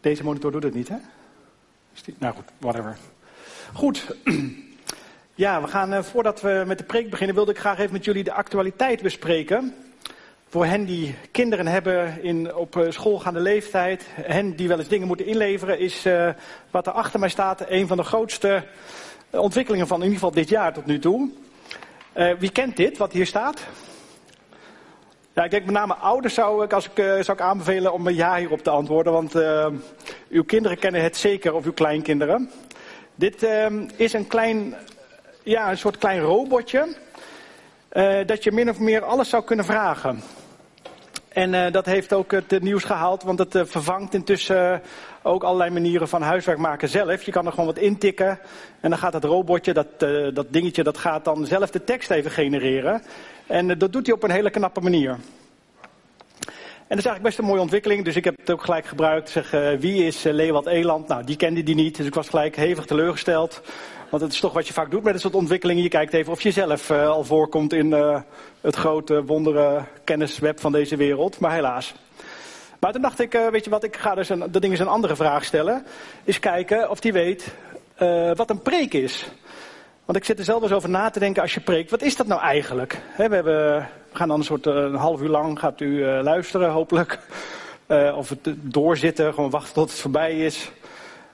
Deze monitor doet het niet, hè? Nou goed, whatever. Goed. Ja, we gaan, eh, voordat we met de preek beginnen, wilde ik graag even met jullie de actualiteit bespreken. Voor hen die kinderen hebben in, op eh, schoolgaande leeftijd, hen die wel eens dingen moeten inleveren, is uh, wat er achter mij staat een van de grootste ontwikkelingen van in ieder geval dit jaar tot nu toe. Wie kent dit, wat hier staat? Ja, ik denk met name ouders zou ik, als ik, zou ik aanbevelen om een ja hierop te antwoorden, want uw kinderen kennen het zeker, of uw kleinkinderen. Dit is een klein ja, een soort klein robotje. Dat je min of meer alles zou kunnen vragen. En uh, dat heeft ook het nieuws gehaald, want het uh, vervangt intussen ook allerlei manieren van huiswerk maken zelf. Je kan er gewoon wat intikken en dan gaat dat robotje, dat, dat dingetje, dat gaat dan zelf de tekst even genereren. En dat doet hij op een hele knappe manier. En dat is eigenlijk best een mooie ontwikkeling, dus ik heb het ook gelijk gebruikt. Zeg, wie is Leewald Eland? Nou, die kende die niet, dus ik was gelijk hevig teleurgesteld. Want het is toch wat je vaak doet met dit soort ontwikkelingen. Je kijkt even of je zelf uh, al voorkomt in uh, het grote wonderen kennisweb van deze wereld. Maar helaas. Maar toen dacht ik, uh, weet je wat, ik ga dus een, dat ding eens een andere vraag stellen. Is kijken of die weet wat een preek is. Want ik zit er zelf eens over na te denken als je preekt. Wat is dat nou eigenlijk? We, we gaan dan een soort een half uur lang, gaat u luisteren hopelijk. of het doorzitten, gewoon wachten tot het voorbij is.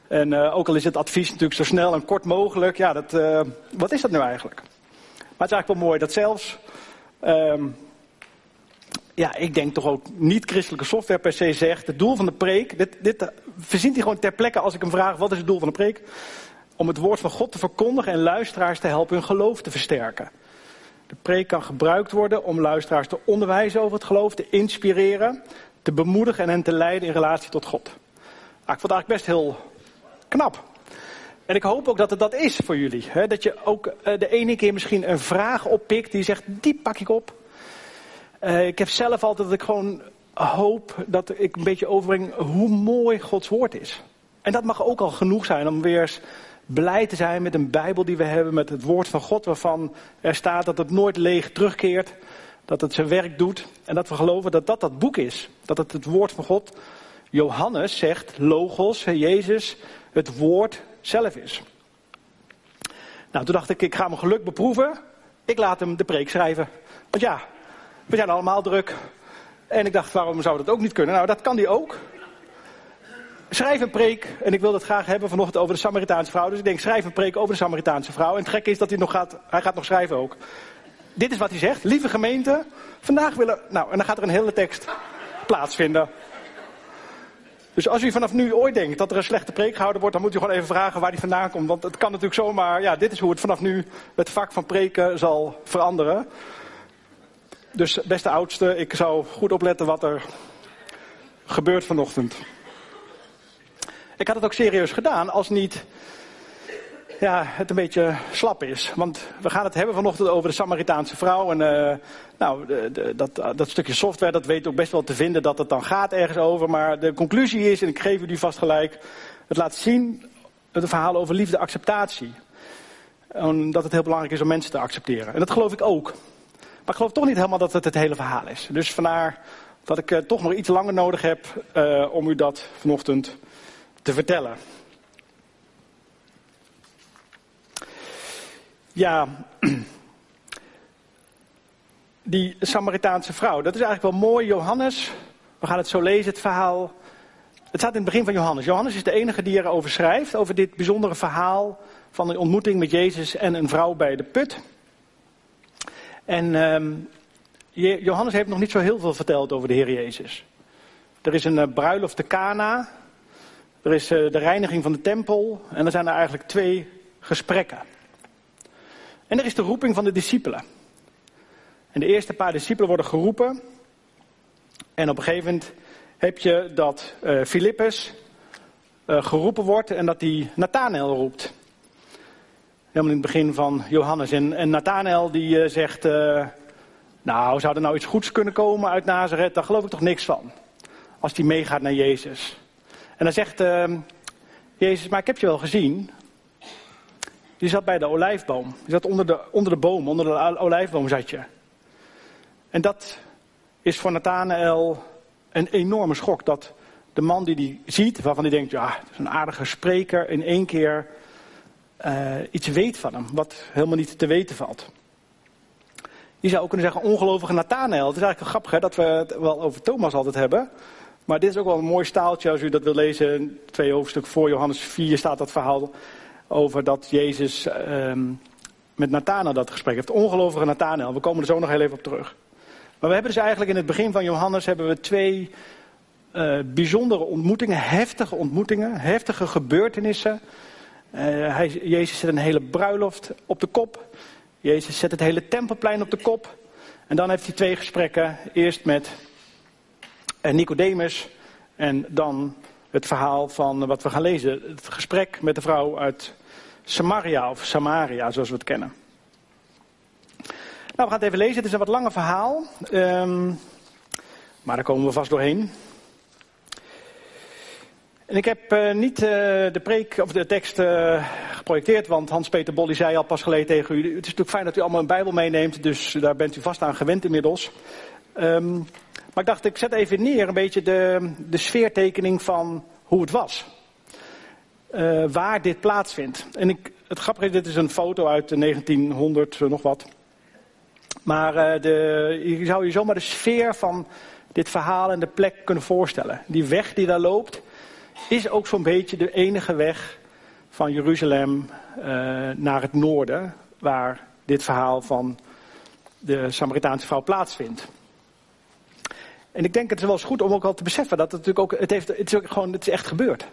En uh, ook al is het advies natuurlijk zo snel en kort mogelijk, ja, dat, uh, wat is dat nu eigenlijk? Maar het is eigenlijk wel mooi dat zelfs, um, ja, ik denk toch ook niet-christelijke software per se zegt, het doel van de preek, dit, dit uh, verzint hij gewoon ter plekke als ik hem vraag, wat is het doel van de preek? Om het woord van God te verkondigen en luisteraars te helpen hun geloof te versterken. De preek kan gebruikt worden om luisteraars te onderwijzen over het geloof, te inspireren, te bemoedigen en hen te leiden in relatie tot God. Nou, ik vond het eigenlijk best heel knap. En ik hoop ook dat het dat is voor jullie. Hè? Dat je ook uh, de ene keer misschien een vraag oppikt die zegt, die pak ik op. Uh, ik heb zelf altijd dat ik gewoon hoop dat ik een beetje overbreng hoe mooi Gods woord is. En dat mag ook al genoeg zijn om weer eens blij te zijn met een Bijbel die we hebben, met het woord van God waarvan er staat dat het nooit leeg terugkeert, dat het zijn werk doet en dat we geloven dat dat dat boek is. Dat het het woord van God, Johannes zegt, Logos, Jezus, het woord zelf is. Nou, toen dacht ik, ik ga mijn geluk beproeven. Ik laat hem de preek schrijven. Want ja, we zijn allemaal druk. En ik dacht, waarom zou dat ook niet kunnen? Nou, dat kan die ook. Schrijf een preek, en ik wil dat graag hebben vanochtend over de Samaritaanse vrouw. Dus ik denk, schrijf een preek over de Samaritaanse vrouw. En het gekke is dat hij nog gaat, hij gaat nog schrijven ook. Dit is wat hij zegt. Lieve gemeente, vandaag willen... Nou, en dan gaat er een hele tekst plaatsvinden. Dus als u vanaf nu ooit denkt dat er een slechte preek gehouden wordt, dan moet u gewoon even vragen waar die vandaan komt. Want het kan natuurlijk zomaar, ja, dit is hoe het vanaf nu het vak van preken zal veranderen. Dus beste oudste, ik zou goed opletten wat er gebeurt vanochtend. Ik had het ook serieus gedaan als niet ja, het een beetje slap is. Want we gaan het hebben vanochtend over de Samaritaanse vrouw. En uh, nou, de, de, dat, dat stukje software, dat weet ook best wel te vinden dat het dan gaat ergens over. Maar de conclusie is, en ik geef u die vast gelijk, het laat zien het verhaal over liefde acceptatie. En dat het heel belangrijk is om mensen te accepteren. En dat geloof ik ook. Maar ik geloof toch niet helemaal dat het het hele verhaal is. Dus vandaar dat ik uh, toch nog iets langer nodig heb uh, om u dat vanochtend te vertellen. Ja, die Samaritaanse vrouw, dat is eigenlijk wel mooi. Johannes, we gaan het zo lezen, het verhaal. Het staat in het begin van Johannes. Johannes is de enige die erover schrijft, over dit bijzondere verhaal van een ontmoeting met Jezus en een vrouw bij de put. En um, Johannes heeft nog niet zo heel veel verteld over de Heer Jezus. Er is een uh, bruiloft te Cana, er is uh, de reiniging van de tempel en er zijn er eigenlijk twee gesprekken. En er is de roeping van de discipelen. En de eerste paar discipelen worden geroepen. En op een gegeven moment heb je dat uh, Filippus uh, geroepen wordt en dat hij Nathanael roept. Helemaal in het begin van Johannes. En, en Nathanael die uh, zegt, nou zou er nou iets goeds kunnen komen uit Nazareth? Daar geloof ik toch niks van. Als die meegaat naar Jezus. En dan zegt Jezus, maar ik heb je wel gezien. Die zat bij de olijfboom. Die zat onder de, onder de boom, onder de olijfboom zat je. En dat is voor Nathanael een enorme schok. Dat de man die die ziet, waarvan hij denkt, ja, het is een aardige spreker, in één keer uh, iets weet van hem, wat helemaal niet te weten valt. Je zou ook kunnen zeggen ongelovige Nathanael. Het is eigenlijk wel grappig hè, dat we het wel over Thomas altijd hebben. Maar dit is ook wel een mooi staaltje als u dat wil lezen. Twee hoofdstukken voor Johannes 4 staat dat verhaal over dat Jezus um, met Nathanael dat gesprek heeft. Ongelovige Nathanael. We komen er zo nog heel even op terug. Maar we hebben dus eigenlijk in het begin van Johannes hebben we twee uh, bijzondere ontmoetingen, heftige ontmoetingen, heftige gebeurtenissen. Uh, hij, Jezus zet een hele bruiloft op de kop. Jezus zet het hele tempelplein op de kop. En dan heeft hij twee gesprekken. Eerst met uh, Nicodemus en dan het verhaal van wat we gaan lezen. Het gesprek met de vrouw uit Samaria of Samaria zoals we het kennen. Nou, we gaan het even lezen. Het is een wat langer verhaal. Um, maar daar komen we vast doorheen. En ik heb uh, niet uh, de preek of de tekst uh, geprojecteerd, want Hans-Peter Bolly zei al pas geleden tegen u. Het is natuurlijk fijn dat u allemaal een Bijbel meeneemt, dus daar bent u vast aan gewend inmiddels. Um, maar ik dacht, ik zet even neer een beetje de, de sfeertekening van hoe het was. waar dit plaatsvindt. En ik, het grappige is, dit is een foto uit 1900, nog wat. Maar de, je zou je zomaar de sfeer van dit verhaal en de plek kunnen voorstellen. Die weg die daar loopt is ook zo'n beetje de enige weg van Jeruzalem naar het noorden, waar dit verhaal van de Samaritaanse vrouw plaatsvindt. En ik denk het is wel eens goed om ook al te beseffen dat het natuurlijk ook, het, heeft, het is ook gewoon, het is echt gebeurd.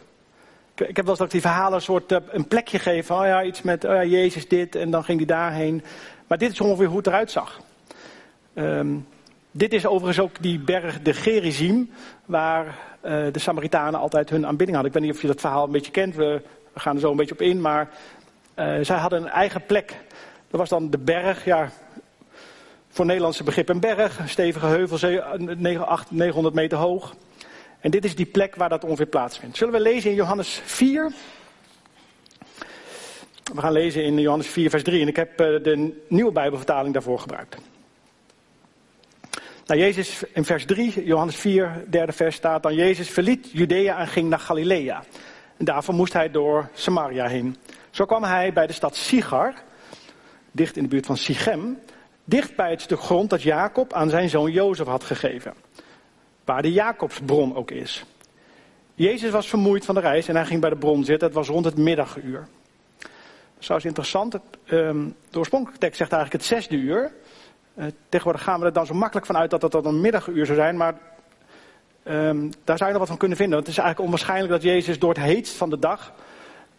Ik, ik heb wel eens dat die verhalen een soort uh, een plekje geven, oh ja, iets met, oh ja, Jezus dit en dan ging hij daarheen. Maar dit is ongeveer hoe het eruit zag. Um, dit is overigens ook die berg de Gerizim, waar uh, de Samaritanen altijd hun aanbidding hadden. Ik weet niet of je dat verhaal een beetje kent, we, we gaan er zo een beetje op in, maar uh, zij hadden een eigen plek. Dat was dan de berg, ja, voor Nederlandse begrip een berg, een stevige heuvel, 800, 900 meter hoog. En dit is die plek waar dat ongeveer plaatsvindt. Zullen we lezen in Johannes 4? We gaan lezen in Johannes 4, vers 3. En ik heb uh, de nieuwe Bijbelvertaling daarvoor gebruikt. Nou, Jezus in vers 3, Johannes 4, derde vers staat dan: Jezus verliet Judea en ging naar Galilea. En daarvoor moest hij door Samaria heen. Zo kwam hij bij de stad Sigar, dicht in de buurt van Sichem, dicht bij het stuk grond dat Jacob aan zijn zoon Jozef had gegeven. Waar de Jacobsbron ook is. Jezus was vermoeid van de reis en hij ging bij de bron zitten. Het was rond het middaguur. Dat is interessant. Um, de oorspronkelijke tekst zegt eigenlijk het zesde uur. Uh, tegenwoordig gaan we er dan zo makkelijk van uit dat dat een middaguur zou zijn, maar um, daar zou je nog wat van kunnen vinden. Want het is eigenlijk onwaarschijnlijk dat Jezus door het heetst van de dag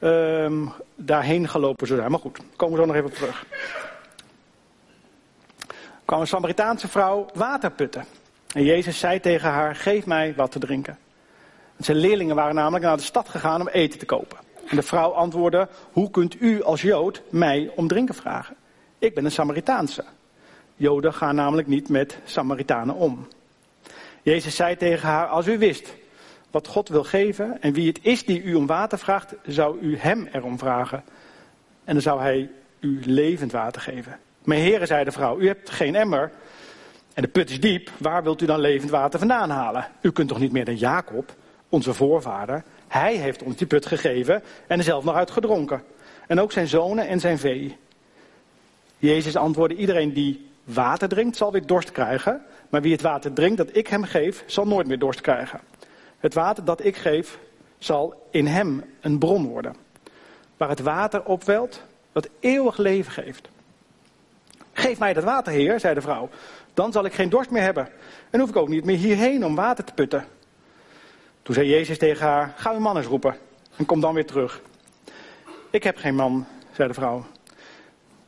um, daarheen gelopen zou zijn. Maar goed, komen we zo nog even op terug. Kwam een Samaritaanse vrouw water putten. En Jezus zei tegen haar, geef mij wat te drinken. Zijn leerlingen waren namelijk naar de stad gegaan om eten te kopen. En de vrouw antwoordde, hoe kunt u als Jood mij om drinken vragen? Ik ben een Samaritaanse. Joden gaan namelijk niet met Samaritanen om. Jezus zei tegen haar, als u wist wat God wil geven en wie het is die u om water vraagt, zou u hem erom vragen. En dan zou hij u levend water geven. Mijn heren, zei de vrouw, u hebt geen emmer en de put is diep. Waar wilt u dan levend water vandaan halen? U kunt toch niet meer dan Jacob, onze voorvader. Hij heeft ons die put gegeven en er zelf nog uit gedronken. En ook zijn zonen en zijn vee. Jezus antwoordde, iedereen die water drinkt, zal weer dorst krijgen. Maar wie het water drinkt dat ik hem geef, zal nooit meer dorst krijgen. Het water dat ik geef, zal in hem een bron worden. Waar het water opwelt, dat eeuwig leven geeft. Geef mij dat water, heer, zei de vrouw. Dan zal ik geen dorst meer hebben. En hoef ik ook niet meer hierheen om water te putten. Toen zei Jezus tegen haar, ga uw man eens roepen. En kom dan weer terug. Ik heb geen man, zei de vrouw.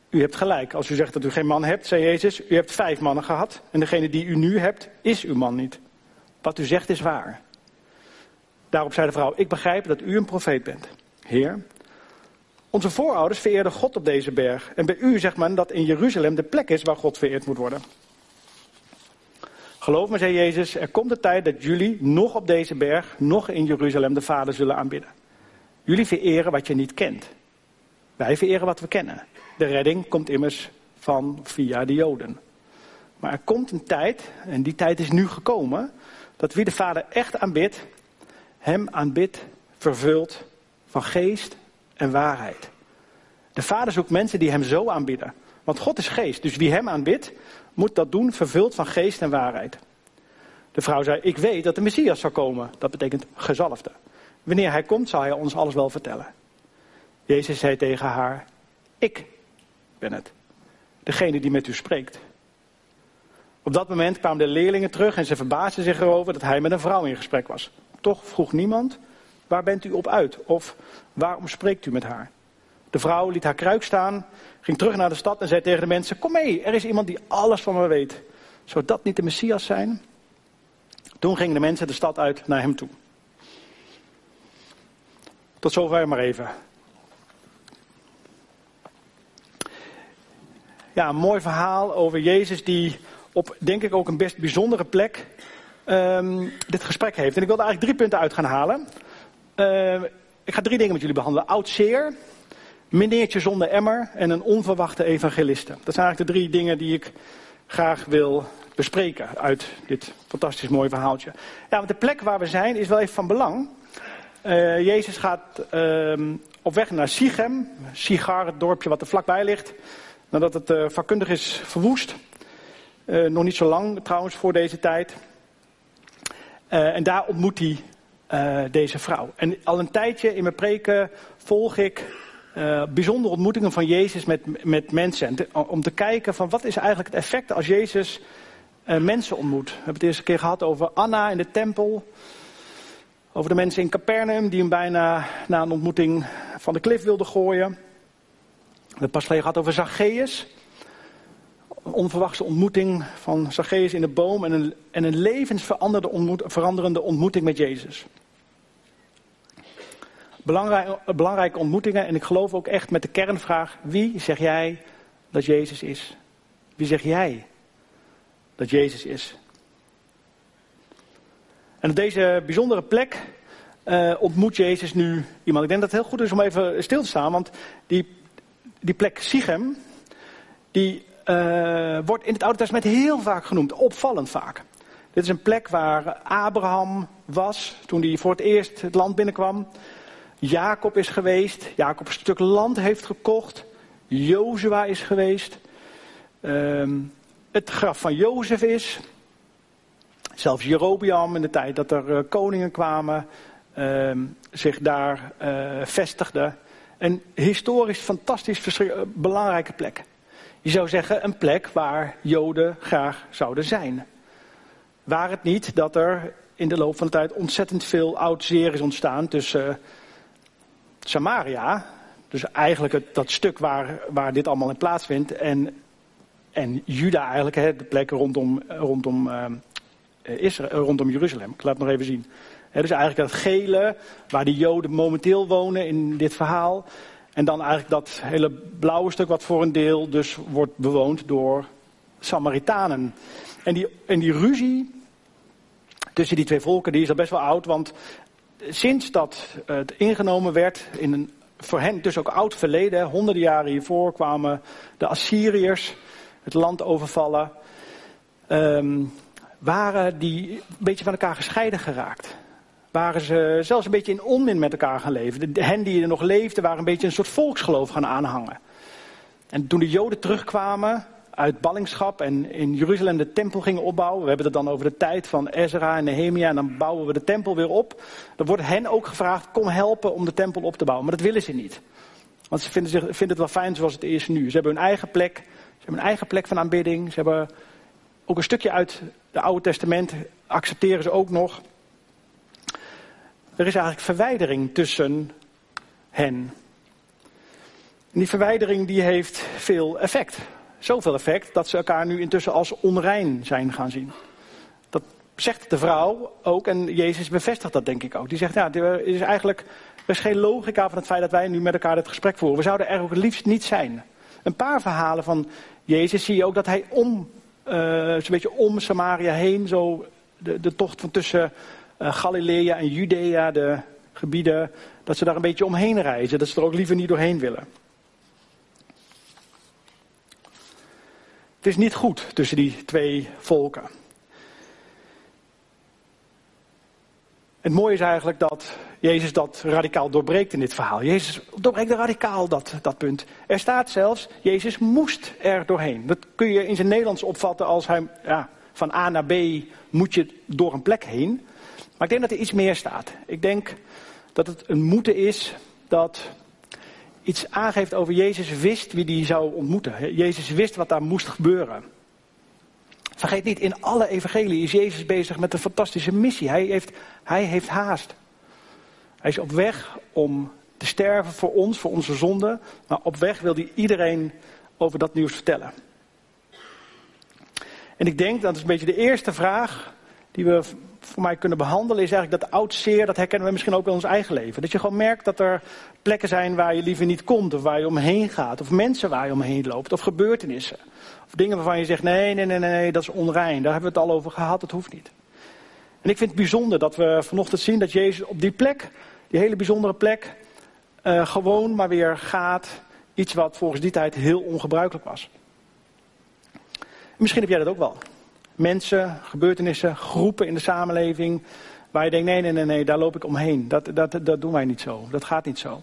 U hebt gelijk. Als u zegt dat u geen man hebt, zei Jezus, u hebt vijf mannen gehad. En degene die u nu hebt, is uw man niet. Wat u zegt is waar. Daarop zei de vrouw, ik begrijp dat u een profeet bent. Heer, onze voorouders vereerden God op deze berg. En bij u zegt men dat in Jeruzalem de plek is waar God vereerd moet worden. Geloof me, zei Jezus, er komt de tijd dat jullie nog op deze berg, nog in Jeruzalem de Vader zullen aanbidden. Jullie vereren wat je niet kent. Wij vereren wat we kennen. De redding komt immers van via de Joden. Maar er komt een tijd, en die tijd is nu gekomen, dat wie de Vader echt aanbidt hem aanbidt, vervuld van geest en waarheid. De Vader zoekt mensen die hem zo aanbidden. Want God is geest, dus wie hem aanbidt, moet dat doen vervuld van geest en waarheid. De vrouw zei, ik weet dat de Messias zal komen. Dat betekent gezalfde. Wanneer hij komt, zal hij ons alles wel vertellen. Jezus zei tegen haar, ik ben het. Degene die met u spreekt. Op dat moment kwamen de leerlingen terug en ze verbaasden zich erover dat hij met een vrouw in gesprek was. Toch vroeg niemand, waar bent u op uit? Of waarom spreekt u met haar? De vrouw liet haar kruik staan, ging terug naar de stad en zei tegen de mensen, kom mee, er is iemand die alles van me weet. Zou dat niet de Messias zijn? Toen gingen de mensen de stad uit naar hem toe. Tot zover maar even. Ja, een mooi verhaal over Jezus die op, denk ik, ook een best bijzondere plek um, dit gesprek heeft. En ik wilde eigenlijk drie punten uit gaan halen. Uh, ik ga drie dingen met jullie behandelen. Oud zeer, meneertje zonder emmer en een onverwachte evangeliste. Dat zijn eigenlijk de drie dingen die ik graag wil bespreken uit dit fantastisch mooie verhaaltje. Ja, want de plek waar we zijn is wel even van belang. Uh, Jezus gaat uh, op weg naar Sichem, Sigar, het dorpje wat er vlakbij ligt, nadat het uh, vakkundig is verwoest. Uh, nog niet zo lang trouwens voor deze tijd. en daar ontmoet hij deze vrouw. En al een tijdje in mijn preken volg ik bijzondere ontmoetingen van Jezus met, met mensen. Om te kijken van wat is eigenlijk het effect als Jezus uh, mensen ontmoet. We hebben het eerste keer gehad over Anna in de tempel. Over de mensen in Capernaum die hem bijna na een ontmoeting van de klif wilden gooien. We hebben het pas geleden gehad over Zacchaeus. Een onverwachte ontmoeting van Zacchaeus in de boom en een, en een levensveranderende ontmoeting met Jezus. Belangrijke, ontmoetingen en ik geloof ook echt met de kernvraag: wie zeg jij dat Jezus is? Wie zeg jij dat Jezus is. En op deze bijzondere plek uh, ontmoet Jezus nu iemand. Ik denk dat het heel goed is om even stil te staan, want die, die plek Sichem, die uh, wordt in het Oude Testament heel vaak genoemd, opvallend vaak. Dit is een plek waar Abraham was toen hij voor het eerst het land binnenkwam. Jacob is geweest, Jacob een stuk land heeft gekocht. Jozua is geweest. Um, het graf van Jozef is. Zelfs Jerobiam in de tijd dat er uh, koningen kwamen, uh, zich daar uh, vestigden. Een historisch fantastisch belangrijke plek. Je zou zeggen een plek waar Joden graag zouden zijn. Waar het niet dat er in de loop van de tijd ontzettend veel oud zeer is ontstaan tussen Samaria, dus eigenlijk het, dat stuk waar, waar dit allemaal in plaatsvindt, en en Juda eigenlijk, hè, de plek rondom, rondom, uh, Israël, rondom Jeruzalem. Ik laat het nog even zien. Dus eigenlijk dat gele, waar de Joden momenteel wonen in dit verhaal. En dan eigenlijk dat hele blauwe stuk wat voor een deel dus wordt bewoond door Samaritanen. En die, en die ruzie tussen die twee volken, die is al best wel oud. Want sinds dat het ingenomen werd in een voor hen dus ook oud verleden, honderden jaren hiervoor kwamen de Assyriërs het land overvallen, um, waren die een beetje van elkaar gescheiden geraakt. Waren ze zelfs een beetje in onmin met elkaar gaan leven. De, hen die er nog leefden waren een beetje een soort volksgeloof gaan aanhangen. En toen de Joden terugkwamen uit ballingschap en in Jeruzalem de tempel gingen opbouwen. We hebben het dan over de tijd van Ezra en Nehemia en dan bouwen we de tempel weer op. Dan wordt hen ook gevraagd, kom helpen om de tempel op te bouwen. Maar dat willen ze niet. Want ze vinden, zich, vinden het wel fijn zoals het is nu. Ze hebben hun eigen plek, hebben een eigen plek van aanbidding. Ze hebben ook een stukje uit het Oude Testament, accepteren ze ook nog. Er is eigenlijk verwijdering tussen hen. En die verwijdering die heeft veel effect. Zoveel effect dat ze elkaar nu intussen als onrein zijn gaan zien. Dat zegt de vrouw ook en Jezus bevestigt dat denk ik ook. Die zegt, ja, er is eigenlijk geen logica van het feit dat wij nu met elkaar dit gesprek voeren. We zouden er ook het liefst niet zijn. Een paar verhalen van Jezus zie je ook dat hij om, uh, zo'n beetje om Samaria heen, zo de, de tocht van tussen Galilea en Judea, de gebieden, dat ze daar een beetje omheen reizen. Dat ze er ook liever niet doorheen willen. Het is niet goed tussen die twee volken. Het mooie is eigenlijk dat Jezus dat radicaal doorbreekt in dit verhaal. Jezus doorbreekt radicaal dat, dat punt. Er staat zelfs, Jezus moest er doorheen. Dat kun je in zijn Nederlands opvatten als hij ja, van A naar B moet je door een plek heen. Maar ik denk dat er iets meer staat. Ik denk dat het een moeten is dat iets aangeeft over Jezus wist wie die zou ontmoeten. Jezus wist wat daar moest gebeuren. Vergeet niet, in alle evangelie is Jezus bezig met een fantastische missie. Hij heeft, hij heeft haast. Hij is op weg om te sterven voor ons, voor onze zonde. Maar op weg wil hij iedereen over dat nieuws vertellen. En ik denk, dat is een beetje de eerste vraag die we voor mij kunnen behandelen, is eigenlijk dat oud zeer, dat herkennen we misschien ook in ons eigen leven. Dat je gewoon merkt dat er plekken zijn waar je liever niet komt, of waar je omheen gaat, of mensen waar je omheen loopt, of gebeurtenissen. Of dingen waarvan je zegt, nee, nee, nee, nee, dat is onrein, daar hebben we het al over gehad, dat hoeft niet. En ik vind het bijzonder dat we vanochtend zien dat Jezus op die plek, die hele bijzondere plek, uh, gewoon maar weer gaat. Iets wat volgens die tijd heel ongebruikelijk was. misschien heb jij dat ook wel mensen, gebeurtenissen, groepen in de samenleving. Waar je denkt, nee, nee, nee, nee, daar loop ik omheen. Dat, dat, dat doen wij niet zo. Dat gaat niet zo.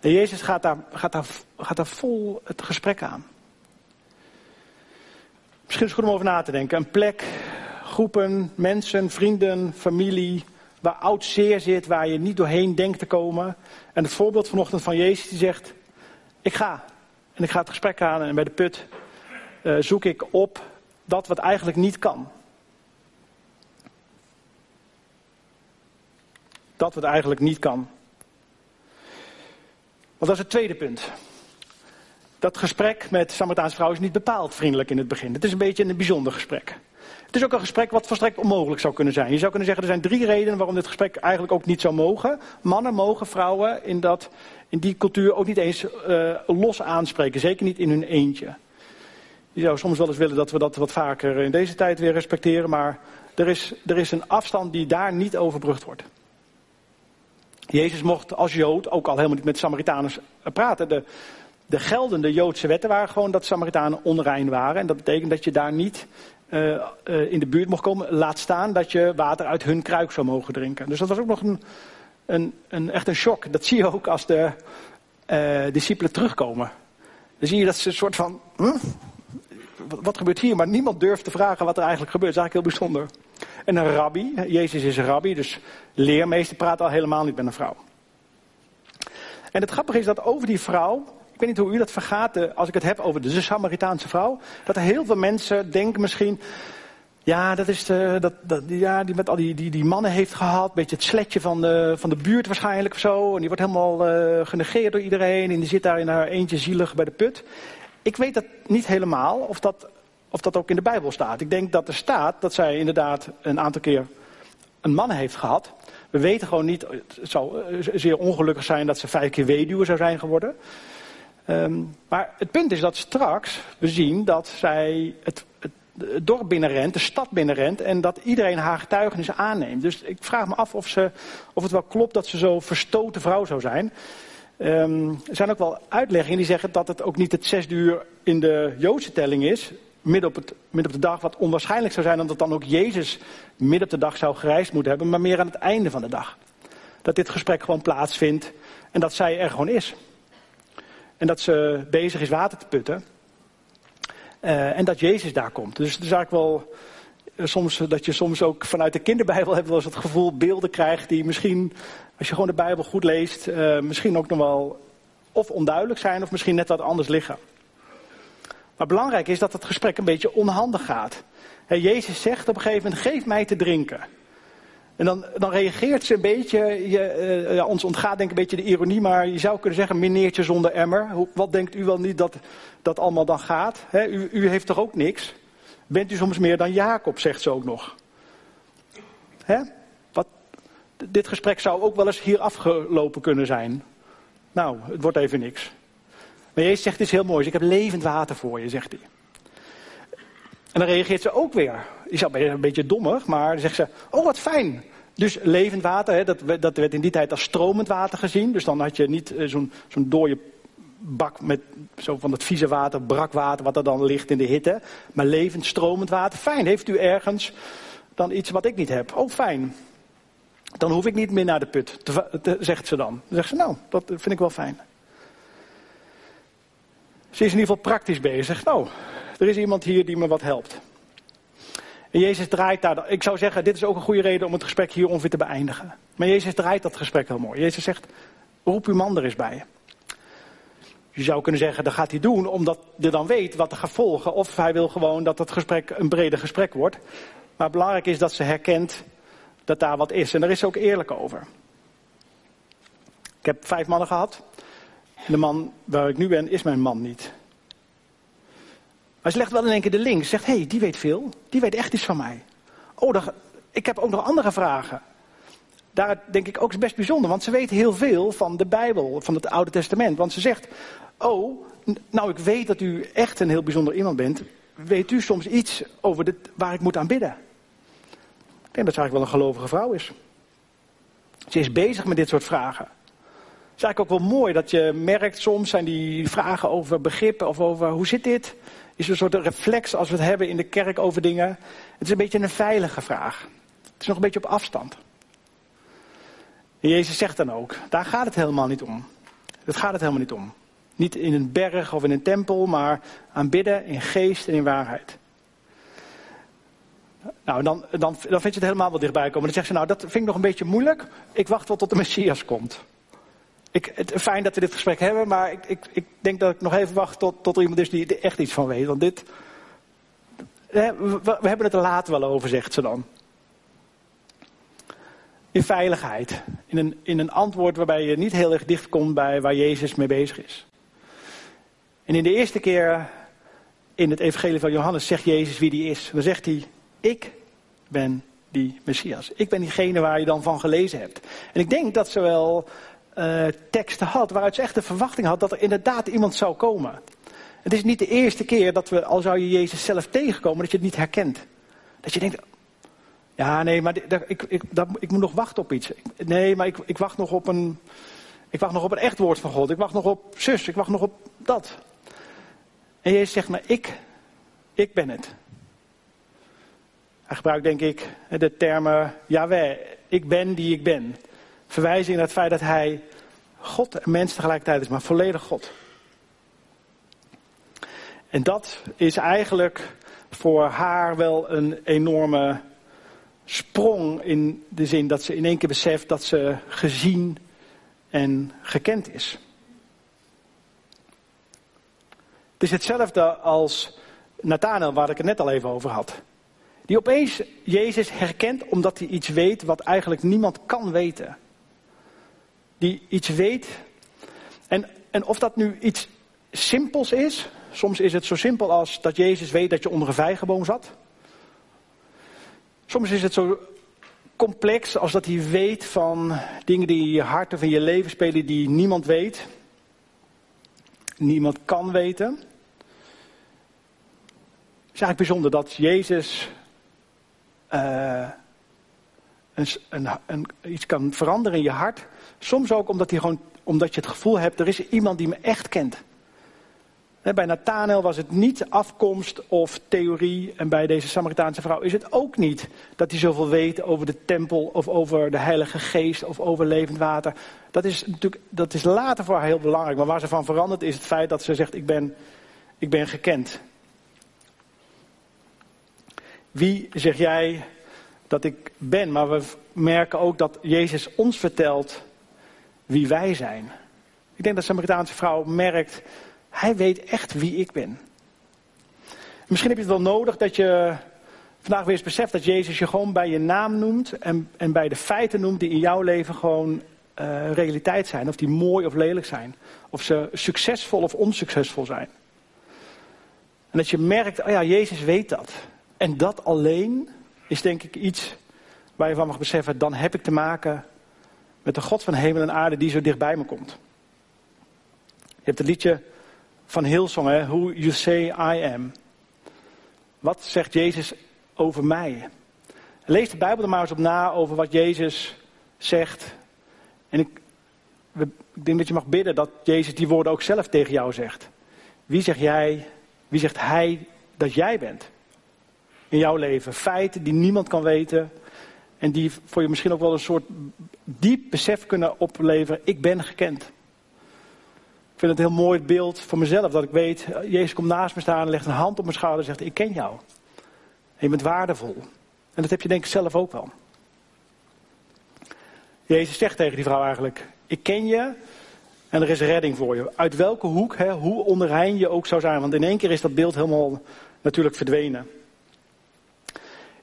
En Jezus gaat daar, gaat, daar, gaat daar vol het gesprek aan. Misschien is het goed om over na te denken. Een plek, groepen, mensen, vrienden, familie. Waar oud zeer zit, waar je niet doorheen denkt te komen. En het voorbeeld vanochtend van Jezus die zegt: Ik ga. En ik ga het gesprek aan en bij de put uh, zoek ik op dat wat eigenlijk niet kan. Dat wat eigenlijk niet kan. Want dat is het tweede punt. Dat gesprek met Samaritaanse vrouw is niet bepaald vriendelijk in het begin. Het is een beetje een bijzonder gesprek. Het is ook een gesprek wat volstrekt onmogelijk zou kunnen zijn. Je zou kunnen zeggen, er zijn drie redenen waarom dit gesprek eigenlijk ook niet zou mogen. Mannen mogen vrouwen in, dat, in die cultuur ook niet eens uh, los aanspreken. Zeker niet in hun eentje. Je zou soms wel eens willen dat we dat wat vaker in deze tijd weer respecteren, maar er is, er is een afstand die daar niet overbrugd wordt. Jezus mocht als Jood ook al helemaal niet met Samaritaners praten. De, de geldende Joodse wetten waren gewoon dat Samaritanen onrein waren. En dat betekent dat je daar niet uh, uh, in de buurt mocht komen. Laat staan dat je water uit hun kruik zou mogen drinken. Dus dat was ook nog een, een, een echt een shock. Dat zie je ook als de uh, discipelen terugkomen. Dan zie je dat ze een soort van. Huh? Wat gebeurt hier? Maar niemand durft te vragen wat er eigenlijk gebeurt. Dat is eigenlijk heel bijzonder. En een rabbi, Jezus is een rabbi, dus leermeester praat al helemaal niet met een vrouw. En het grappige is dat over die vrouw, ik weet niet hoe u dat vergaat, als ik het heb over de Samaritaanse vrouw, dat heel veel mensen denken misschien, ja, dat is de, dat, dat, ja, die met al die, die, die mannen heeft gehad. Een beetje het sletje van de, van de buurt waarschijnlijk of zo. En die wordt helemaal uh, genegeerd door iedereen. En die zit daar in haar eentje zielig bij de put. Ik weet dat niet helemaal of dat, of dat ook in de Bijbel staat. Ik denk dat er staat dat zij inderdaad een aantal keer een man heeft gehad. We weten gewoon niet, het zou eh, zeer ongelukkig zijn dat ze vijf keer weduwe zou zijn geworden. Um, maar het punt is dat straks we zien dat zij het, dorp binnenrent, de stad binnenrent en dat iedereen haar getuigenis aanneemt. Dus ik vraag me af of, ze, of het wel klopt dat ze zo verstoten vrouw zou zijn. Um, er zijn ook wel uitleggingen die zeggen dat het ook niet het zesde uur in de Joodse telling is, midden op, het, midden op de dag, wat onwaarschijnlijk zou zijn, omdat dan ook Jezus midden op de dag zou gereisd moeten hebben, maar meer aan het einde van de dag. Dat dit gesprek gewoon plaatsvindt en dat zij er gewoon is. En dat ze bezig is water te putten. Uh, en dat Jezus daar komt. Dus het is eigenlijk wel uh, soms, dat je soms ook vanuit de kinderbijbel hebt wel eens het gevoel beelden krijgt die misschien als je gewoon de Bijbel goed leest, uh, misschien ook nog wel of onduidelijk zijn of misschien net wat anders liggen. Maar belangrijk is dat het gesprek een beetje onhandig gaat. Jezus zegt op een gegeven moment, geef mij te drinken. En dan, dan reageert ze een beetje, je, ja, ons ontgaat denk ik een beetje de ironie, maar je zou kunnen zeggen, meneertje zonder emmer. Hoe, wat denkt u wel niet dat dat allemaal dan gaat? U, u heeft toch ook niks? Bent u soms meer dan Jacob, zegt ze ook nog. Hè? Dit gesprek zou ook wel eens hier afgelopen kunnen zijn. Nou, het wordt even niks. Maar Jezus zegt iets heel moois. Ik heb levend water voor je, zegt hij. En dan reageert ze ook weer. Is een beetje dommig, maar dan zegt ze, oh wat fijn. Dus levend water, hè, dat, dat werd in die tijd als stromend water gezien. Dus dan had je niet eh, zo'n zo'n dode bak met zo van het vieze water, brak water, wat er dan ligt in de hitte. Maar levend, stromend water. Fijn, heeft u ergens dan iets wat ik niet heb? Oh, fijn. Dan hoef ik niet meer naar de put, zegt ze dan. Dan zegt ze, nou, dat vind ik wel fijn. Ze is in ieder geval praktisch bezig. Nou, er is iemand hier die me wat helpt. En Jezus draait daar. Ik zou zeggen, dit is ook een goede reden om het gesprek hier ongeveer te beëindigen. Maar Jezus draait dat gesprek heel mooi. Jezus zegt: roep uw man er eens bij. Je zou kunnen zeggen, dat gaat hij doen omdat hij dan weet wat er gaat volgen. Of hij wil gewoon dat het gesprek een breder gesprek wordt. Maar belangrijk is dat ze herkent dat daar wat is. En daar is ze ook eerlijk over. Ik heb vijf mannen gehad. De man waar ik nu ben, is mijn man niet. Maar ze legt wel in één keer de link. Ze zegt, hé, hey, die weet veel. Die weet echt iets van mij. Oh, ik heb ook nog andere vragen. Daar denk ik ook best bijzonder, want ze weet heel veel van de Bijbel, van het Oude Testament. Want ze zegt, oh, nou ik weet dat u echt een heel bijzonder iemand bent. Weet u soms iets over dit, waar ik moet aan bidden? Denk dat ze eigenlijk wel een gelovige vrouw is. Ze is bezig met dit soort vragen. Het is eigenlijk ook wel mooi dat je merkt, soms zijn die vragen over begrippen of over hoe zit dit? Is een soort reflex als we het hebben in de kerk over dingen. Het is een beetje een veilige vraag. Het is nog een beetje op afstand. En Jezus zegt dan ook, daar gaat het helemaal niet om. Dat gaat het helemaal niet om. Niet in een berg of in een tempel, maar aanbidden in geest en in waarheid. Nou, dan, dan, dan vind je het helemaal wel dichtbij komen. Dan zegt ze, nou, dat vind ik nog een beetje moeilijk. Ik wacht wel tot de Messias komt. Ik, het, fijn dat we dit gesprek hebben, maar ik, ik, ik denk dat ik nog even wacht tot, tot er iemand is die er echt iets van weet. Want dit, we, we hebben het er later wel over, zegt ze dan. In veiligheid. In een, in een antwoord waarbij je niet heel erg dicht komt bij waar Jezus mee bezig is. En in de eerste keer in het evangelie van Johannes zegt Jezus wie die is. Dan zegt hij, ik ben die Messias. Ik ben diegene waar je dan van gelezen hebt. En ik denk dat ze wel uh, teksten had waaruit ze echt de verwachting had dat er inderdaad iemand zou komen. Het is niet de eerste keer dat we, al zou je Jezus zelf tegenkomen, dat je het niet herkent. Dat je denkt, ja nee, maar ik, ik, ik moet nog wachten op iets. Nee, maar ik, ik, wacht nog op een, ik wacht nog op een echt woord van God. Ik wacht nog op zus, ik wacht nog op dat. En Jezus zegt, maar ik, ik ben het. Hij gebruikt denk ik de termen Yahweh, ik ben die ik ben verwijzing naar het feit dat hij God en mens tegelijkertijd is, maar volledig God. En dat is eigenlijk voor haar wel een enorme sprong in de zin dat ze in één keer beseft dat ze gezien en gekend is. Het is hetzelfde als Nathanael, waar ik het net al even over had. Die opeens Jezus herkent omdat hij iets weet wat eigenlijk niemand kan weten die iets weet. En, en of dat nu iets simpels is, soms is het zo simpel als dat Jezus weet dat je onder een vijgenboom zat. Soms is het zo complex als dat hij weet van dingen die in je hart of in je leven spelen die niemand weet. Niemand kan weten. Het is eigenlijk bijzonder dat Jezus een, een, een, iets kan veranderen in je hart. Soms ook omdat, hij gewoon, omdat je het gevoel hebt, er is iemand die me echt kent. Bij Nathanael was het niet afkomst of theorie. En bij deze Samaritaanse vrouw is het ook niet dat hij zoveel weet over de tempel of over de Heilige Geest of over levend water. Dat is natuurlijk dat is later voor haar heel belangrijk. Maar waar ze van verandert is het feit dat ze zegt: Ik ben, ik ben gekend. Wie zeg jij dat ik ben? Maar we merken ook dat Jezus ons vertelt wie wij zijn. Ik denk dat de Samaritaanse vrouw merkt, hij weet echt wie ik ben. Misschien heb je het wel nodig dat je vandaag weer eens beseft dat Jezus je gewoon bij je naam noemt en, en bij de feiten noemt die in jouw leven gewoon uh, realiteit zijn. Of die mooi of lelijk zijn. Of ze succesvol of onsuccesvol zijn. En dat je merkt, oh ja, Jezus weet dat. En dat alleen is denk ik iets waar je van mag beseffen, dan heb ik te maken met de God van hemel en aarde die zo dichtbij me komt. Je hebt het liedje van Hillsong, hè? Who You Say I Am. Wat zegt Jezus over mij? Lees de Bijbel er maar eens op na over wat Jezus zegt. En ik, ik denk dat je mag bidden dat Jezus die woorden ook zelf tegen jou zegt. Wie zeg jij, wie zegt hij dat jij bent? In jouw leven. Feiten die niemand kan weten. En die voor je misschien ook wel een soort diep besef kunnen opleveren. Ik ben gekend. Ik vind het een heel mooi beeld voor mezelf. Dat ik weet, Jezus komt naast me staan, legt een hand op mijn schouder en zegt, ik ken jou. En je bent waardevol. En dat heb je denk ik zelf ook wel. Jezus zegt tegen die vrouw eigenlijk, ik ken je en er is redding voor je. Uit welke hoek, hè, hoe onrein je ook zou zijn. Want in één keer is dat beeld helemaal natuurlijk verdwenen.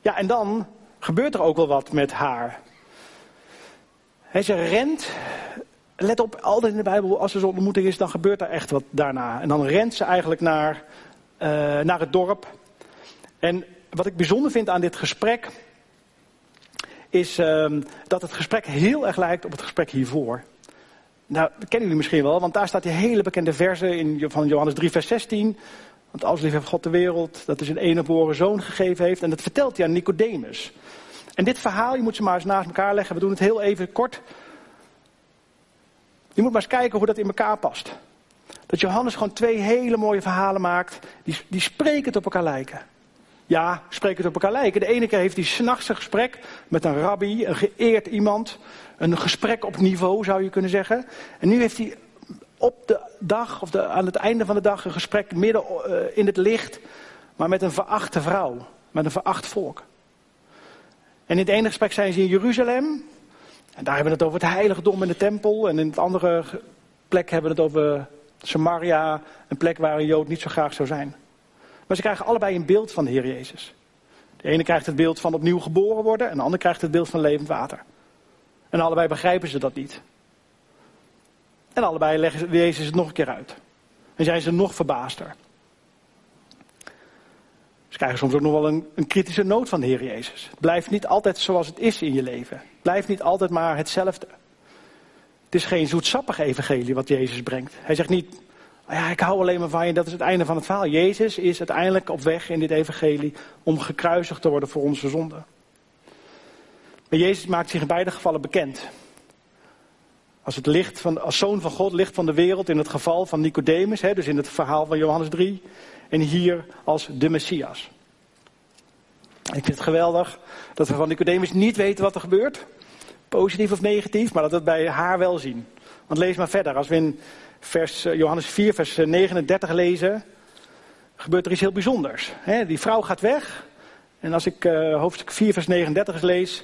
Ja, en dan gebeurt er ook wel wat met haar. He, ze rent. Let op, altijd in de Bijbel, als er zo'n ontmoeting is, dan gebeurt er echt wat daarna. En dan rent ze eigenlijk naar, uh, naar het dorp. En wat ik bijzonder vind aan dit gesprek, is uh, dat het gesprek heel erg lijkt op het gesprek hiervoor. Nou, dat kennen jullie misschien wel, want daar staat die hele bekende verse in, van Johannes 3, vers 16. Want als lief heeft God de wereld, dat is een enige zoon gegeven heeft. En dat vertelt hij aan Nicodemus. En dit verhaal, je moet ze maar eens naast elkaar leggen. We doen het heel even kort. Je moet maar eens kijken hoe dat in elkaar past. Dat Johannes gewoon twee hele mooie verhalen maakt. Die, die sprekend op elkaar lijken. Ja, sprekend op elkaar lijken. De ene keer heeft hij s'nachts een gesprek met een rabbi, een geëerd iemand. Een gesprek op niveau zou je kunnen zeggen. En nu heeft hij op de dag, of de, aan het einde van de dag, een gesprek midden uh, in het licht. Maar met een verachte vrouw. Met een veracht volk. En in het ene gesprek zijn ze in Jeruzalem. En daar hebben we het over het heiligdom en de tempel. En in het andere plek hebben we het over Samaria. Een plek waar een Jood niet zo graag zou zijn. Maar ze krijgen allebei een beeld van de Heer Jezus. De ene krijgt het beeld van opnieuw geboren worden. En de ander krijgt het beeld van levend water. En allebei begrijpen ze dat niet. En allebei leggen Jezus het nog een keer uit. En zijn ze nog verbaasder. Ze krijgen soms ook nog wel een, een, kritische noot van de Heer Jezus. Het blijft niet altijd zoals het is in je leven. Het blijft niet altijd maar hetzelfde. Het is geen zoetsappig evangelie wat Jezus brengt. Hij zegt niet, oh ja, ik hou alleen maar van je, dat is het einde van het verhaal. Jezus is uiteindelijk op weg in dit evangelie om gekruisigd te worden voor onze zonden. Maar Jezus maakt zich in beide gevallen bekend. Als, het licht van, als zoon van God, licht van de wereld, in het geval van Nicodemus, hè, dus in het verhaal van Johannes 3. En hier als de Messias. Ik vind het geweldig dat we van Nicodemus niet weten wat er gebeurt. Positief of negatief, maar dat we het bij haar wel zien. Want lees maar verder. Als we in vers, eh, Johannes 4, vers 39 lezen, gebeurt er iets heel bijzonders. die vrouw gaat weg. En als ik uh, hoofdstuk 4, vers 39 lees,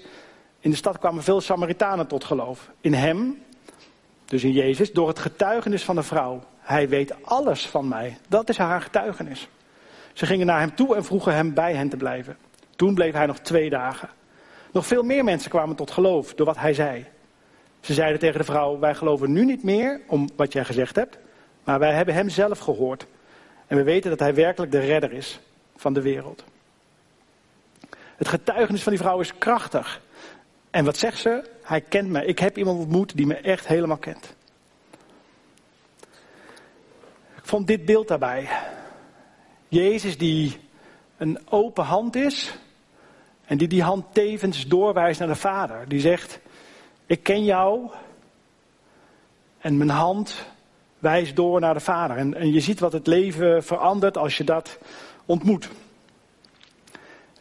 in de stad kwamen veel Samaritanen tot geloof. In hem, dus in Jezus, door het getuigenis van de vrouw. Hij weet alles van mij. Dat is haar getuigenis. Ze gingen naar hem toe en vroegen hem bij hen te blijven. Toen bleef hij nog twee dagen. Nog veel meer mensen kwamen tot geloof door wat hij zei. Ze zeiden tegen de vrouw: Wij geloven nu niet meer om wat jij gezegd hebt, maar wij hebben hem zelf gehoord. En we weten dat hij werkelijk de redder is van de wereld. Het getuigenis van die vrouw is krachtig. En wat zegt ze? Hij kent me. Ik heb iemand ontmoet die me echt helemaal kent. Ik vond dit beeld daarbij. Jezus die een open hand is. En die die hand tevens doorwijst naar de Vader. Die zegt, ik ken jou. En mijn hand wijst door naar de Vader. En, en je ziet wat het leven verandert als je dat ontmoet.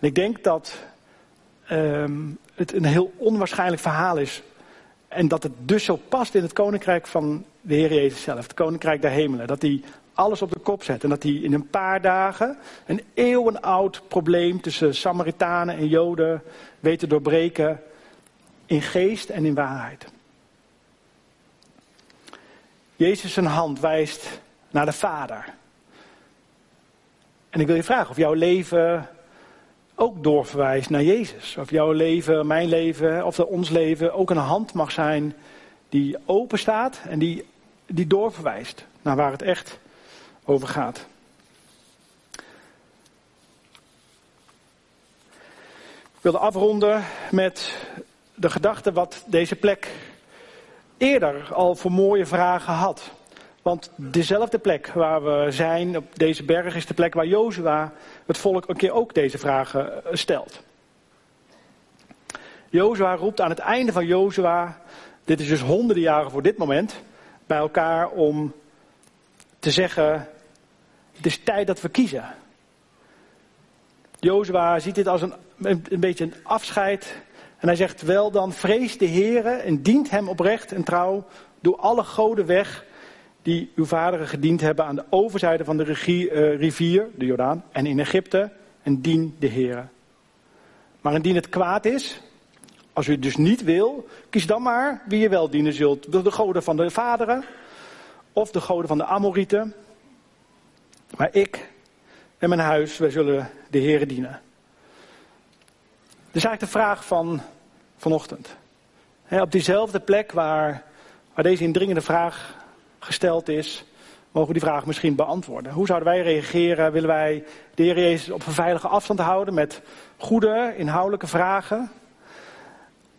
En ik denk dat um, het een heel onwaarschijnlijk verhaal is. En dat het dus zo past in het koninkrijk van de Heer Jezus zelf, het koninkrijk der hemelen. Dat hij alles op de kop zet en dat hij in een paar dagen een eeuwenoud probleem tussen Samaritanen en Joden weet te doorbreken in geest en in waarheid. Jezus zijn hand wijst naar de Vader. En ik wil je vragen of jouw leven ook doorverwijst naar Jezus. Of jouw leven, mijn leven, of ons leven ook een hand mag zijn die open staat en die, die doorverwijst naar waar het echt over gaat. Ik wilde afronden met de gedachte wat deze plek eerder al voor mooie vragen had. Want dezelfde plek waar we zijn, op deze berg, is de plek waar Jozua het volk een keer ook deze vragen eh, stelt. Jozua roept aan het einde van Jozua, dit is dus honderden jaren voor dit moment, bij elkaar om te zeggen, het is tijd dat we kiezen. Jozua ziet dit als een, een beetje een afscheid En hij zegt wel dan, vrees de Heere en dient hem oprecht en trouw. Doe alle goden weg die uw vaderen gediend hebben aan de overzijde van de regie, uh, rivier, de Jordaan, en in Egypte. En dien de Heere. Maar indien het kwaad is, als u het dus niet wil, kies dan maar wie je wel dienen zult. De goden van de vaderen of de goden van de Amorieten. Maar ik en mijn huis, wij zullen de Heere dienen. Dus eigenlijk de vraag van vanochtend. op diezelfde plek waar, waar deze indringende vraag gesteld is, mogen we die vraag misschien beantwoorden. Hoe zouden wij reageren? Willen wij de Heer Jezus op een veilige afstand houden met goede, inhoudelijke vragen?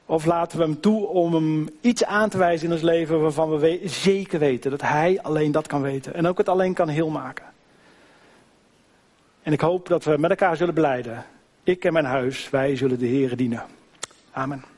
Of laten we hem toe om hem iets aan te wijzen in ons leven waarvan we zeker weten dat hij alleen dat kan weten en ook het alleen kan heel maken? En ik hoop dat we met elkaar zullen beleiden. Ik en mijn huis, wij zullen de Heer dienen. Amen.